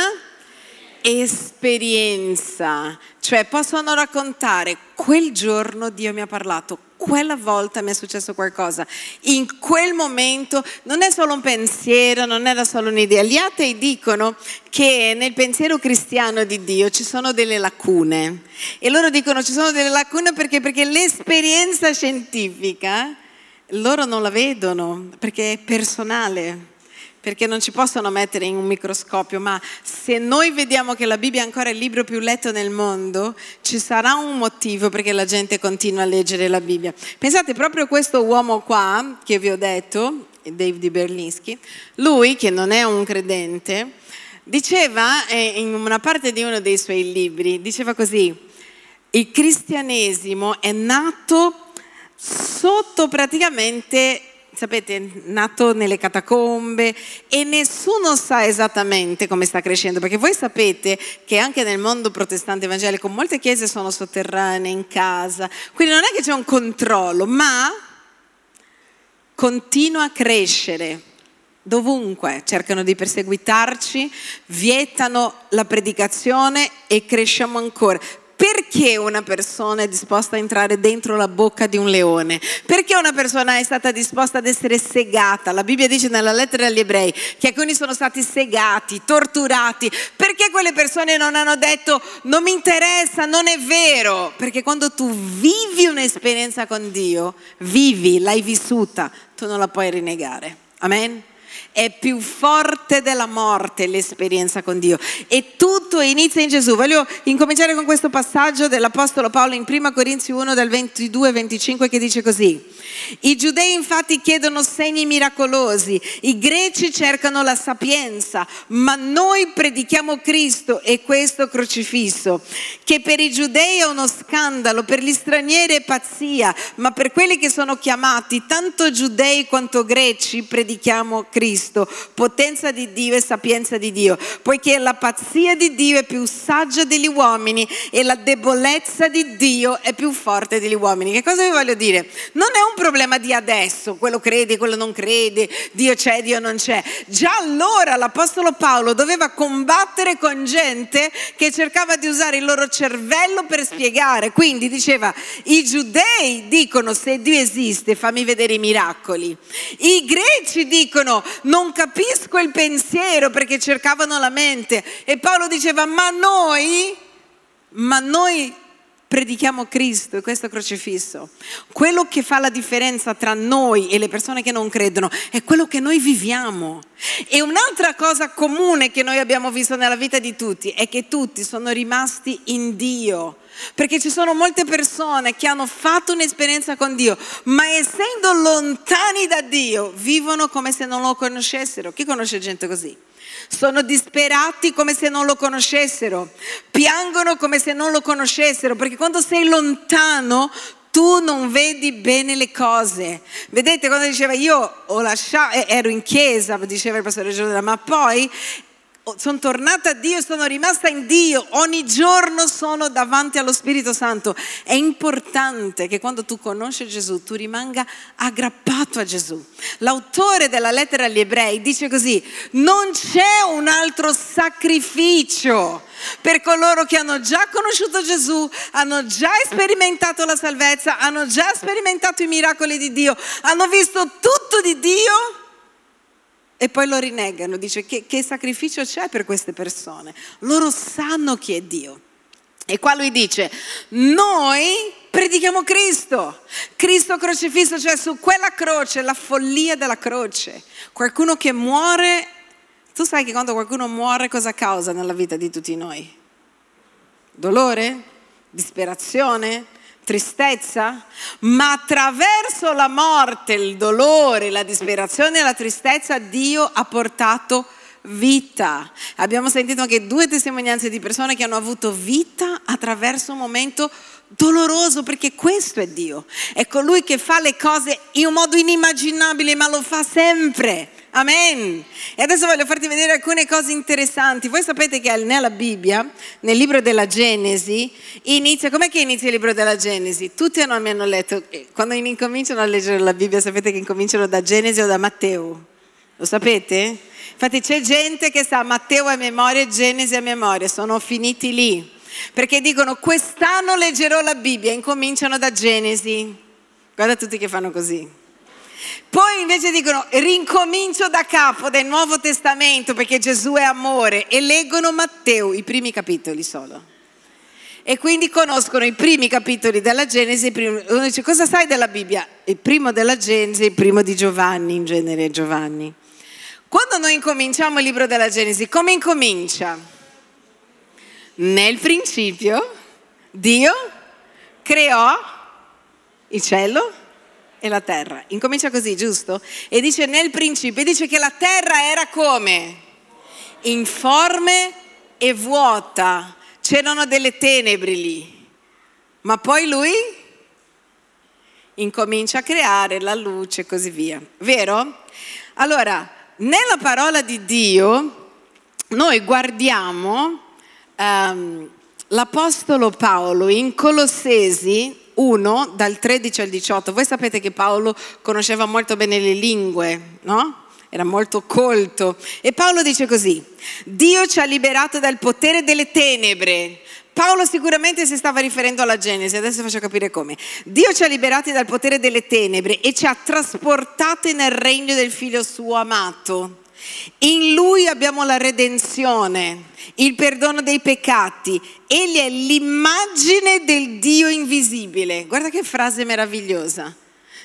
esperienza, cioè possono raccontare quel giorno Dio mi ha parlato, quella volta mi è successo qualcosa, in quel momento non è solo un pensiero, non era solo un'idea. Gli atei dicono che nel pensiero cristiano di Dio ci sono delle lacune. E loro dicono ci sono delle lacune perché, perché l'esperienza scientifica loro non la vedono perché è personale perché non ci possono mettere in un microscopio, ma se noi vediamo che la Bibbia è ancora il libro più letto nel mondo, ci sarà un motivo perché la gente continua a leggere la Bibbia. Pensate proprio a questo uomo qua che vi ho detto, David Berlinski, lui che non è un credente, diceva eh, in una parte di uno dei suoi libri, diceva così, il cristianesimo è nato sotto praticamente sapete, nato nelle catacombe e nessuno sa esattamente come sta crescendo, perché voi sapete che anche nel mondo protestante evangelico molte chiese sono sotterranee, in casa, quindi non è che c'è un controllo, ma continua a crescere dovunque, cercano di perseguitarci, vietano la predicazione e cresciamo ancora. Perché una persona è disposta a entrare dentro la bocca di un leone? Perché una persona è stata disposta ad essere segata? La Bibbia dice nella lettera agli ebrei che alcuni sono stati segati, torturati. Perché quelle persone non hanno detto non mi interessa, non è vero? Perché quando tu vivi un'esperienza con Dio, vivi, l'hai vissuta, tu non la puoi rinnegare. Amen? È più forte della morte l'esperienza con Dio e tutto inizia in Gesù. Voglio incominciare con questo passaggio dell'Apostolo Paolo in 1 Corinzi 1 dal 22 25 che dice così. I giudei infatti chiedono segni miracolosi, i greci cercano la sapienza, ma noi predichiamo Cristo e questo crocifisso, che per i giudei è uno scandalo, per gli stranieri è pazzia, ma per quelli che sono chiamati, tanto giudei quanto greci, predichiamo Cristo. Cristo, potenza di Dio e sapienza di Dio, poiché la pazzia di Dio è più saggia degli uomini e la debolezza di Dio è più forte degli uomini. Che cosa vi voglio dire? Non è un problema di adesso, quello crede, quello non crede, Dio c'è, Dio non c'è. Già allora l'Apostolo Paolo doveva combattere con gente che cercava di usare il loro cervello per spiegare. Quindi diceva, i giudei dicono se Dio esiste fammi vedere i miracoli. I greci dicono non capisco il pensiero perché cercavano la mente. E Paolo diceva, ma noi, ma noi predichiamo Cristo e questo crocifisso. Quello che fa la differenza tra noi e le persone che non credono è quello che noi viviamo. E un'altra cosa comune che noi abbiamo visto nella vita di tutti è che tutti sono rimasti in Dio. Perché ci sono molte persone che hanno fatto un'esperienza con Dio, ma essendo lontani da Dio, vivono come se non lo conoscessero. Chi conosce gente così? sono disperati come se non lo conoscessero, piangono come se non lo conoscessero, perché quando sei lontano tu non vedi bene le cose. Vedete quando diceva io ho lasciato, ero in chiesa, diceva il pastore Giordano, ma poi sono tornata a Dio, sono rimasta in Dio, ogni giorno sono davanti allo Spirito Santo. È importante che quando tu conosci Gesù tu rimanga aggrappato a Gesù. L'autore della lettera agli ebrei dice così, non c'è un altro sacrificio per coloro che hanno già conosciuto Gesù, hanno già sperimentato la salvezza, hanno già sperimentato i miracoli di Dio, hanno visto tutto di Dio e poi lo rinnegano, dice che, che sacrificio c'è per queste persone? Loro sanno chi è Dio. E qua lui dice, noi predichiamo Cristo, Cristo crocifisso, cioè su quella croce, la follia della croce. Qualcuno che muore, tu sai che quando qualcuno muore cosa causa nella vita di tutti noi? Dolore? Disperazione? Tristezza, ma attraverso la morte, il dolore, la disperazione e la tristezza Dio ha portato vita. Abbiamo sentito anche due testimonianze di persone che hanno avuto vita attraverso un momento doloroso perché questo è Dio. È colui che fa le cose in un modo inimmaginabile, ma lo fa sempre. Amen. E adesso voglio farti vedere alcune cose interessanti. Voi sapete che nella Bibbia, nel libro della Genesi, inizia, com'è che inizia il libro della Genesi? Tutti hanno almeno letto, eh, quando incominciano a leggere la Bibbia, sapete che incominciano da Genesi o da Matteo? Lo sapete? Infatti c'è gente che sa Matteo a memoria e Genesi a memoria, sono finiti lì. Perché dicono quest'anno leggerò la Bibbia, incominciano da Genesi. Guarda tutti che fanno così. Poi invece dicono rincomincio da capo del Nuovo Testamento perché Gesù è amore e leggono Matteo, i primi capitoli solo. E quindi conoscono i primi capitoli della Genesi. Uno dice cosa sai della Bibbia? Il primo della Genesi, il primo di Giovanni, in genere Giovanni. Quando noi incominciamo il libro della Genesi, come incomincia? Nel principio Dio creò il cielo e la terra. Incomincia così, giusto? E dice nel principio, e dice che la terra era come? Informe e vuota. C'erano delle tenebre lì. Ma poi lui incomincia a creare la luce e così via. Vero? Allora, nella parola di Dio noi guardiamo um, l'Apostolo Paolo in Colossesi 1 dal 13 al 18. Voi sapete che Paolo conosceva molto bene le lingue, no? Era molto colto. E Paolo dice così, Dio ci ha liberato dal potere delle tenebre. Paolo sicuramente si stava riferendo alla Genesi, adesso faccio capire come. Dio ci ha liberati dal potere delle tenebre e ci ha trasportati nel regno del figlio suo amato. In lui abbiamo la redenzione, il perdono dei peccati. Egli è l'immagine del Dio invisibile. Guarda che frase meravigliosa.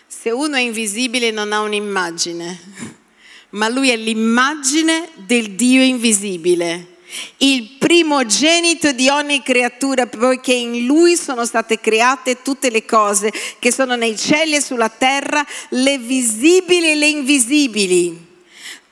Se uno è invisibile non ha un'immagine, ma lui è l'immagine del Dio invisibile. Il primogenito di ogni creatura, poiché in lui sono state create tutte le cose che sono nei cieli e sulla terra, le visibili e le invisibili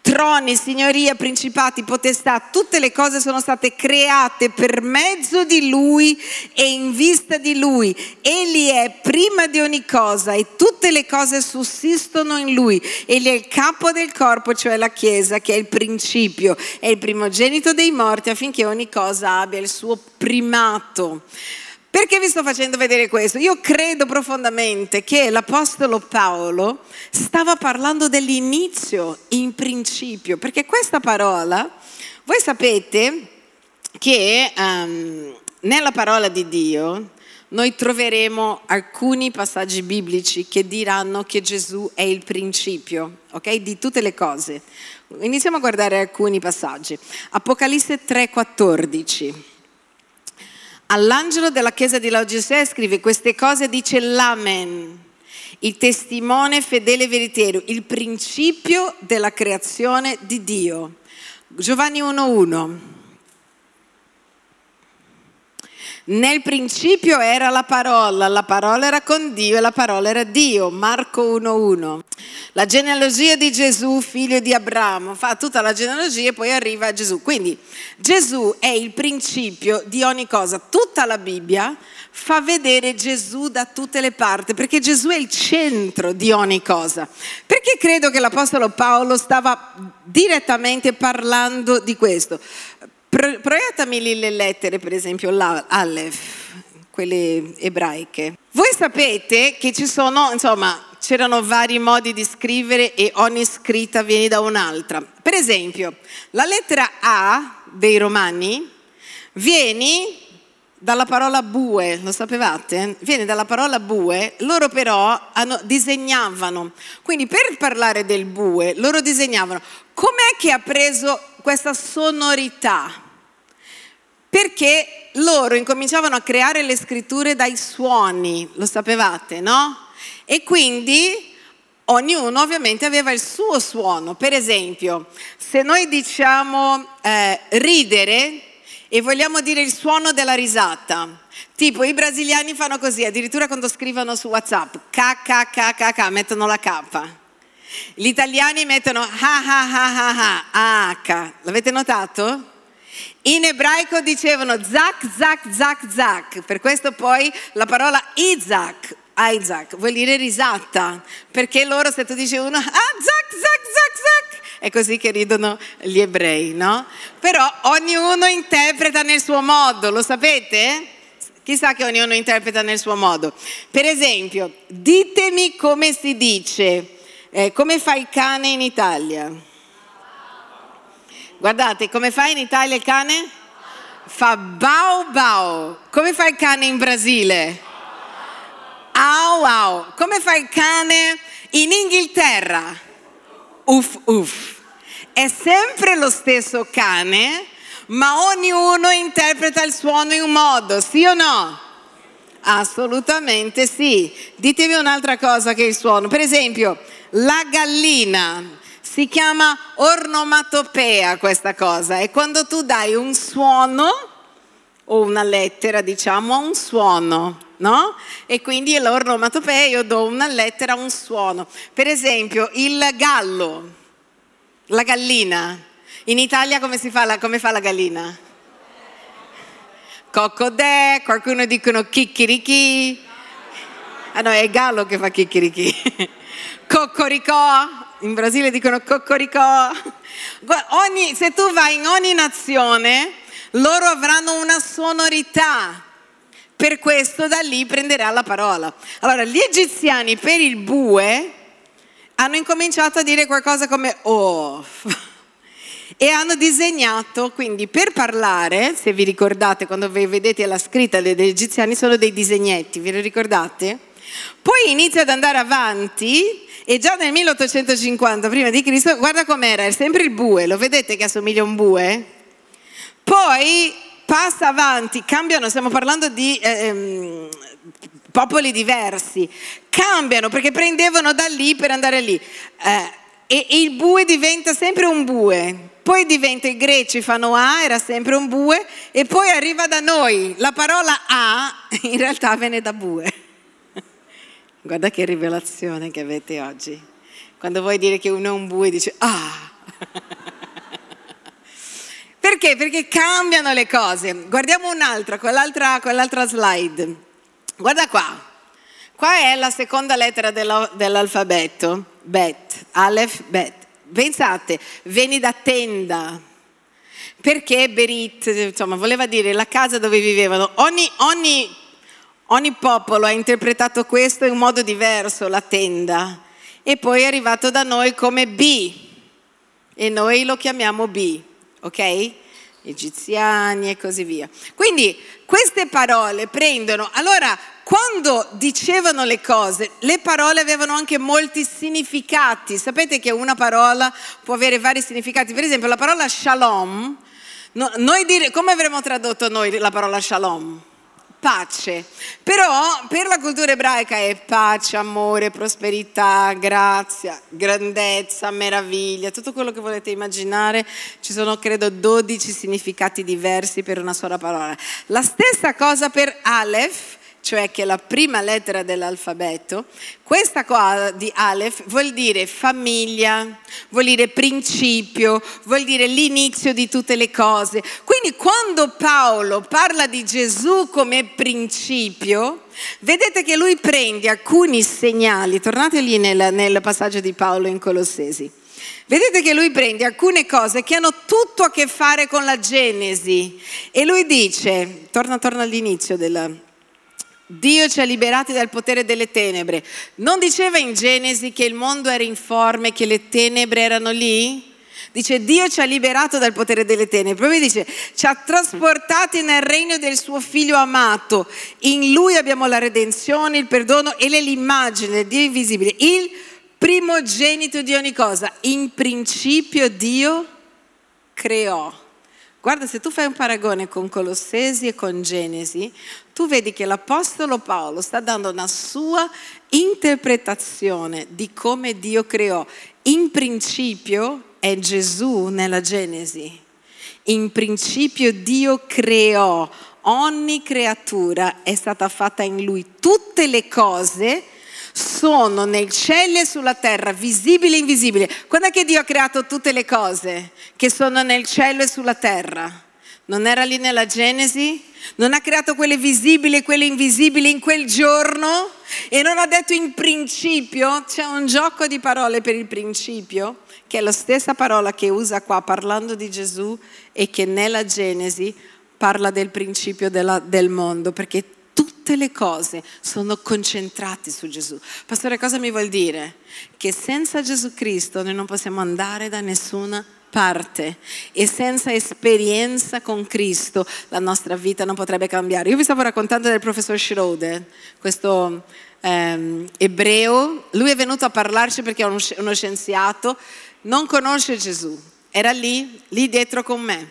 troni, signoria, principati, potestà, tutte le cose sono state create per mezzo di Lui e in vista di Lui. Egli è prima di ogni cosa e tutte le cose sussistono in Lui. Egli è il capo del corpo, cioè la Chiesa, che è il principio, è il primogenito dei morti affinché ogni cosa abbia il suo primato. Perché vi sto facendo vedere questo? Io credo profondamente che l'Apostolo Paolo stava parlando dell'inizio in principio, perché questa parola, voi sapete che um, nella parola di Dio noi troveremo alcuni passaggi biblici che diranno che Gesù è il principio, ok? Di tutte le cose. Iniziamo a guardare alcuni passaggi. Apocalisse 3:14. All'angelo della chiesa di Laodicea scrive queste cose, dice l'Amen, il testimone fedele e veritiero, il principio della creazione di Dio. Giovanni 1.1. Nel principio era la parola, la parola era con Dio e la parola era Dio. Marco 1.1. La genealogia di Gesù, figlio di Abramo, fa tutta la genealogia e poi arriva a Gesù. Quindi Gesù è il principio di ogni cosa. Tutta la Bibbia fa vedere Gesù da tutte le parti, perché Gesù è il centro di ogni cosa. Perché credo che l'Apostolo Paolo stava direttamente parlando di questo? Proiettami le lettere, per esempio l'Alef, quelle ebraiche. Voi sapete che ci sono, insomma, c'erano vari modi di scrivere e ogni scritta viene da un'altra. Per esempio, la lettera A dei Romani viene dalla parola bue, lo sapevate? Viene dalla parola bue, loro però hanno, disegnavano. Quindi per parlare del bue, loro disegnavano. Com'è che ha preso questa sonorità? Perché loro incominciavano a creare le scritture dai suoni, lo sapevate, no? E quindi ognuno ovviamente aveva il suo suono. Per esempio, se noi diciamo eh, ridere e vogliamo dire il suono della risata, tipo i brasiliani fanno così, addirittura quando scrivono su WhatsApp, k, k, k, k, k, mettono la K. Gli italiani mettono ha ha ha ha ha. L'avete notato? In ebraico dicevano zak, zak, zak, zak. Per questo poi la parola Isaac, Isaac, vuol dire risata. Perché loro se tu dici uno, ah, zak, zak, zak, zak, è così che ridono gli ebrei, no? Però ognuno interpreta nel suo modo, lo sapete? Chissà che ognuno interpreta nel suo modo. Per esempio, ditemi come si dice, eh, come fa il cane in Italia? Guardate, come fa in Italia il cane? Fa bau bau. Come fa il cane in Brasile? Au au. Come fa il cane in Inghilterra? Uff uff. È sempre lo stesso cane, ma ognuno interpreta il suono in un modo, sì o no? Assolutamente sì. Ditemi un'altra cosa che il suono. Per esempio, la gallina si chiama ornomatopea questa cosa, è quando tu dai un suono o una lettera, diciamo, a un suono, no? E quindi l'ornomatopea do una lettera un suono. Per esempio, il gallo, la gallina. In Italia come si fa la, come fa la gallina? Coccodè, qualcuno dicono chicchirichì. Ah no, è il gallo che fa chicchirichì. Coccoricò, in Brasile dicono coccoricò. Ogni, se tu vai in ogni nazione, loro avranno una sonorità. Per questo da lì prenderà la parola. Allora, gli egiziani per il bue hanno incominciato a dire qualcosa come oh e hanno disegnato, quindi per parlare, se vi ricordate, quando vedete la scritta degli egiziani sono dei disegnetti, vi ricordate? Poi inizia ad andare avanti e già nel 1850 prima di Cristo, guarda com'era, è sempre il bue, lo vedete che assomiglia a un bue? Poi passa avanti, cambiano, stiamo parlando di ehm, popoli diversi, cambiano perché prendevano da lì per andare lì. Eh, e, e il bue diventa sempre un bue, poi diventa i greci fanno A, era sempre un bue, e poi arriva da noi. La parola A in realtà viene da bue. Guarda che rivelazione che avete oggi. Quando vuoi dire che uno è un bue, dici ah. Perché? Perché cambiano le cose. Guardiamo un'altra, quell'altra, quell'altra slide. Guarda qua. Qua è la seconda lettera dell'alfabeto. Bet, Aleph, Bet. Pensate, vieni da tenda. Perché Berit, insomma, voleva dire la casa dove vivevano. Ogni, ogni Ogni popolo ha interpretato questo in modo diverso, la tenda, e poi è arrivato da noi come B, e noi lo chiamiamo B, ok? Egiziani e così via. Quindi queste parole prendono, allora quando dicevano le cose, le parole avevano anche molti significati. Sapete che una parola può avere vari significati. Per esempio la parola shalom, no, noi dire, come avremmo tradotto noi la parola shalom? Pace. Però per la cultura ebraica è pace, amore, prosperità, grazia, grandezza, meraviglia, tutto quello che volete immaginare. Ci sono credo 12 significati diversi per una sola parola. La stessa cosa per Aleph cioè che è la prima lettera dell'alfabeto, questa qua di Aleph vuol dire famiglia, vuol dire principio, vuol dire l'inizio di tutte le cose. Quindi quando Paolo parla di Gesù come principio, vedete che lui prende alcuni segnali, tornate lì nel, nel passaggio di Paolo in Colossesi. Vedete che lui prende alcune cose che hanno tutto a che fare con la Genesi e lui dice, torna, torna all'inizio della, Dio ci ha liberati dal potere delle tenebre. Non diceva in Genesi che il mondo era informe, che le tenebre erano lì? Dice Dio ci ha liberato dal potere delle tenebre. Poi dice ci ha trasportati nel regno del suo figlio amato. In lui abbiamo la redenzione, il perdono e l'immagine Dio invisibile. Il primogenito di ogni cosa. In principio Dio creò. Guarda, se tu fai un paragone con Colossesi e con Genesi, tu vedi che l'Apostolo Paolo sta dando una sua interpretazione di come Dio creò. In principio è Gesù nella Genesi. In principio Dio creò ogni creatura, è stata fatta in lui. Tutte le cose sono nel cielo e sulla terra, visibili e invisibili. Quando è che Dio ha creato tutte le cose che sono nel cielo e sulla terra? Non era lì nella Genesi? Non ha creato quelle visibili e quelle invisibili in quel giorno? E non ha detto in principio? C'è un gioco di parole per il principio, che è la stessa parola che usa qua parlando di Gesù e che nella Genesi parla del principio della, del mondo, perché tutte le cose sono concentrate su Gesù. Pastore, cosa mi vuol dire? Che senza Gesù Cristo noi non possiamo andare da nessuna parte e senza esperienza con Cristo la nostra vita non potrebbe cambiare. Io vi stavo raccontando del professor Schroeder, questo ehm, ebreo, lui è venuto a parlarci perché è uno, uno scienziato, non conosce Gesù, era lì, lì dietro con me,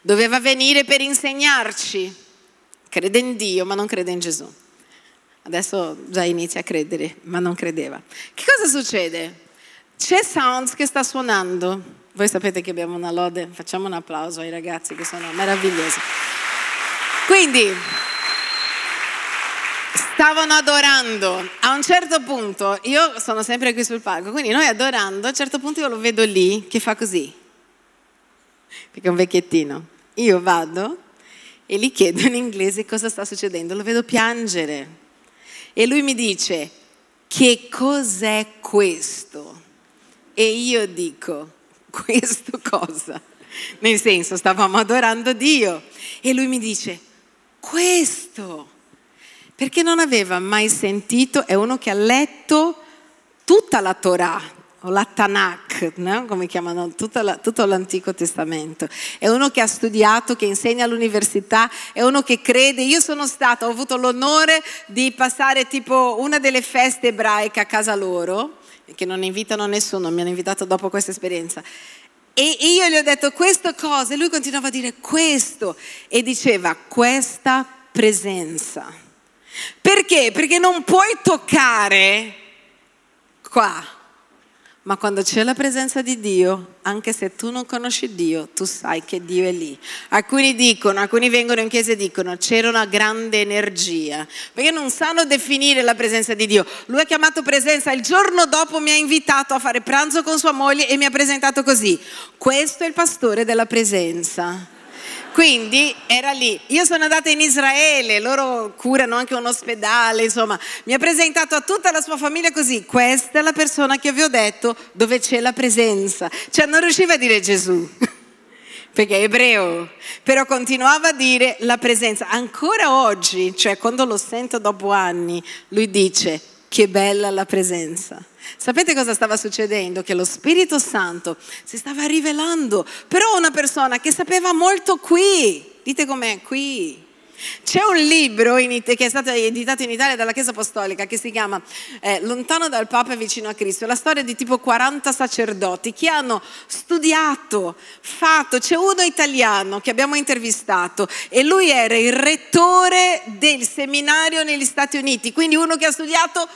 doveva venire per insegnarci crede in Dio ma non crede in Gesù. Adesso già inizia a credere, ma non credeva. Che cosa succede? C'è Sounds che sta suonando. Voi sapete che abbiamo una lode, facciamo un applauso ai ragazzi che sono meravigliosi. Quindi, stavano adorando. A un certo punto, io sono sempre qui sul palco, quindi noi adorando, a un certo punto io lo vedo lì che fa così, perché è un vecchiettino. Io vado e gli chiedo in inglese cosa sta succedendo, lo vedo piangere e lui mi dice che cos'è questo? E io dico questo cosa? Nel senso stavamo adorando Dio e lui mi dice questo perché non aveva mai sentito, è uno che ha letto tutta la Torah, o la Tanakh, no? come chiamano la, tutto l'Antico Testamento. È uno che ha studiato, che insegna all'università, è uno che crede. Io sono stata, ho avuto l'onore di passare tipo una delle feste ebraiche a casa loro, che non invitano nessuno, mi hanno invitato dopo questa esperienza. E io gli ho detto questa cosa e lui continuava a dire questo e diceva questa presenza. Perché? Perché non puoi toccare qua ma quando c'è la presenza di Dio, anche se tu non conosci Dio, tu sai che Dio è lì. Alcuni dicono, alcuni vengono in chiesa e dicono c'era una grande energia, perché non sanno definire la presenza di Dio. Lui ha chiamato presenza, il giorno dopo mi ha invitato a fare pranzo con sua moglie e mi ha presentato così. Questo è il pastore della presenza. Quindi era lì. Io sono andata in Israele, loro curano anche un ospedale, insomma, mi ha presentato a tutta la sua famiglia così. Questa è la persona che vi ho detto dove c'è la presenza. Cioè non riusciva a dire Gesù. perché è ebreo, però continuava a dire la presenza. Ancora oggi, cioè quando lo sento dopo anni, lui dice che bella la presenza. Sapete cosa stava succedendo? Che lo Spirito Santo si stava rivelando, però una persona che sapeva molto qui, dite com'è, qui. C'è un libro in, che è stato editato in Italia dalla Chiesa Apostolica che si chiama eh, Lontano dal Papa e vicino a Cristo. La storia di tipo 40 sacerdoti che hanno studiato, fatto. C'è uno italiano che abbiamo intervistato e lui era il rettore del seminario negli Stati Uniti, quindi uno che ha studiato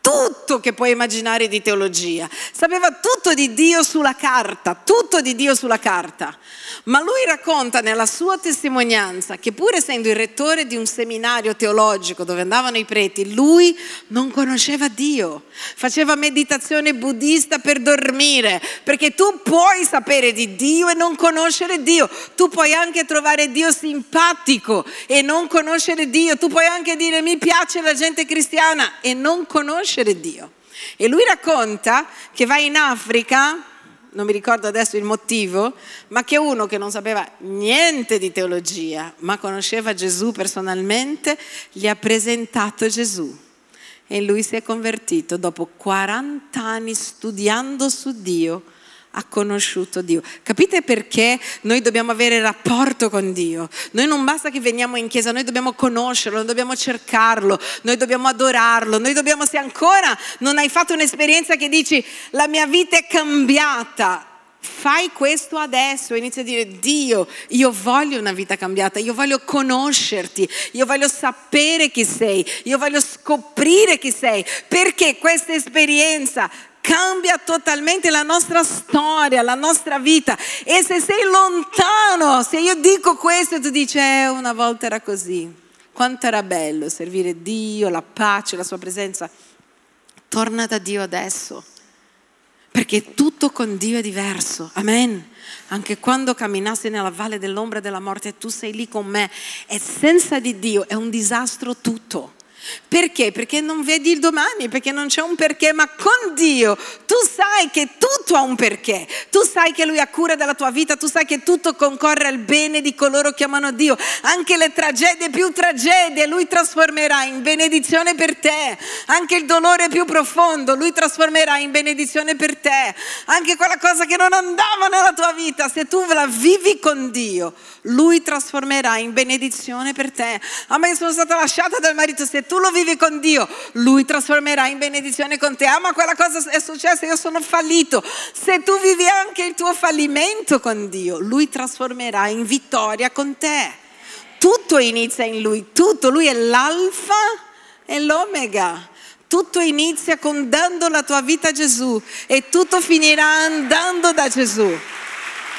tutto che puoi immaginare di teologia, sapeva tutto di Dio sulla carta, tutto di Dio sulla carta. Ma lui racconta nella sua testimonianza che pur essendo il rettore di un seminario teologico dove andavano i preti, lui non conosceva Dio, faceva meditazione buddista per dormire, perché tu puoi sapere di Dio e non conoscere Dio, tu puoi anche trovare Dio simpatico e non conoscere Dio, tu puoi anche dire mi piace la gente cristiana e non conoscere Dio. E lui racconta che va in Africa non mi ricordo adesso il motivo, ma che uno che non sapeva niente di teologia, ma conosceva Gesù personalmente, gli ha presentato Gesù. E lui si è convertito dopo 40 anni studiando su Dio ha conosciuto Dio. Capite perché noi dobbiamo avere rapporto con Dio? Noi non basta che veniamo in chiesa, noi dobbiamo conoscerlo, noi dobbiamo cercarlo, noi dobbiamo adorarlo, noi dobbiamo, se ancora non hai fatto un'esperienza che dici la mia vita è cambiata, fai questo adesso, inizia a dire Dio, io voglio una vita cambiata, io voglio conoscerti, io voglio sapere chi sei, io voglio scoprire chi sei, perché questa esperienza cambia totalmente la nostra storia, la nostra vita. E se sei lontano, se io dico questo tu dici, eh, una volta era così. quanto era bello servire Dio, la pace, la sua presenza. Torna da Dio adesso, perché tutto con Dio è diverso. Amen. Anche quando camminassi nella valle dell'ombra della morte, tu sei lì con me e senza di Dio è un disastro tutto. Perché? Perché non vedi il domani, perché non c'è un perché, ma con Dio tu sai che tutto ha un perché, tu sai che Lui ha cura della tua vita, tu sai che tutto concorre al bene di coloro che amano Dio, anche le tragedie più tragedie Lui trasformerà in benedizione per te, anche il dolore più profondo Lui trasformerà in benedizione per te, anche quella cosa che non andava nella tua vita, se tu la vivi con Dio, Lui trasformerà in benedizione per te. A me sono stata lasciata dal marito, se tu lo vivi con Dio, Lui trasformerà in benedizione con te. Ah, ma quella cosa è successa, io sono fallito. Se tu vivi anche il tuo fallimento con Dio, Lui trasformerà in vittoria con te. Tutto inizia in Lui, tutto. Lui è l'alfa e l'omega. Tutto inizia con dando la tua vita a Gesù e tutto finirà andando da Gesù.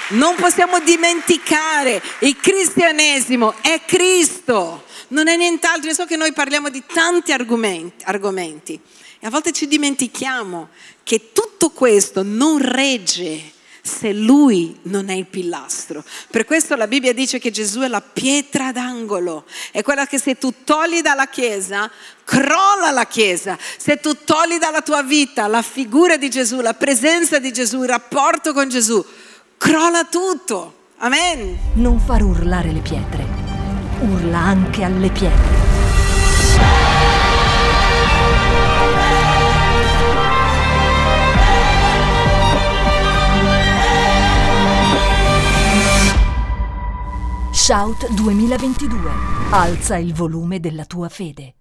Non possiamo dimenticare, il cristianesimo è Cristo non è nient'altro. Io so che noi parliamo di tanti argomenti, argomenti e a volte ci dimentichiamo che tutto questo non regge se lui non è il pilastro. Per questo la Bibbia dice che Gesù è la pietra d'angolo, è quella che se tu togli dalla Chiesa, crolla la Chiesa. Se tu togli dalla tua vita la figura di Gesù, la presenza di Gesù, il rapporto con Gesù, crolla tutto. Amen. Non far urlare le pietre, urla anche alle pietre. Shout 2022. Alza il volume della tua fede.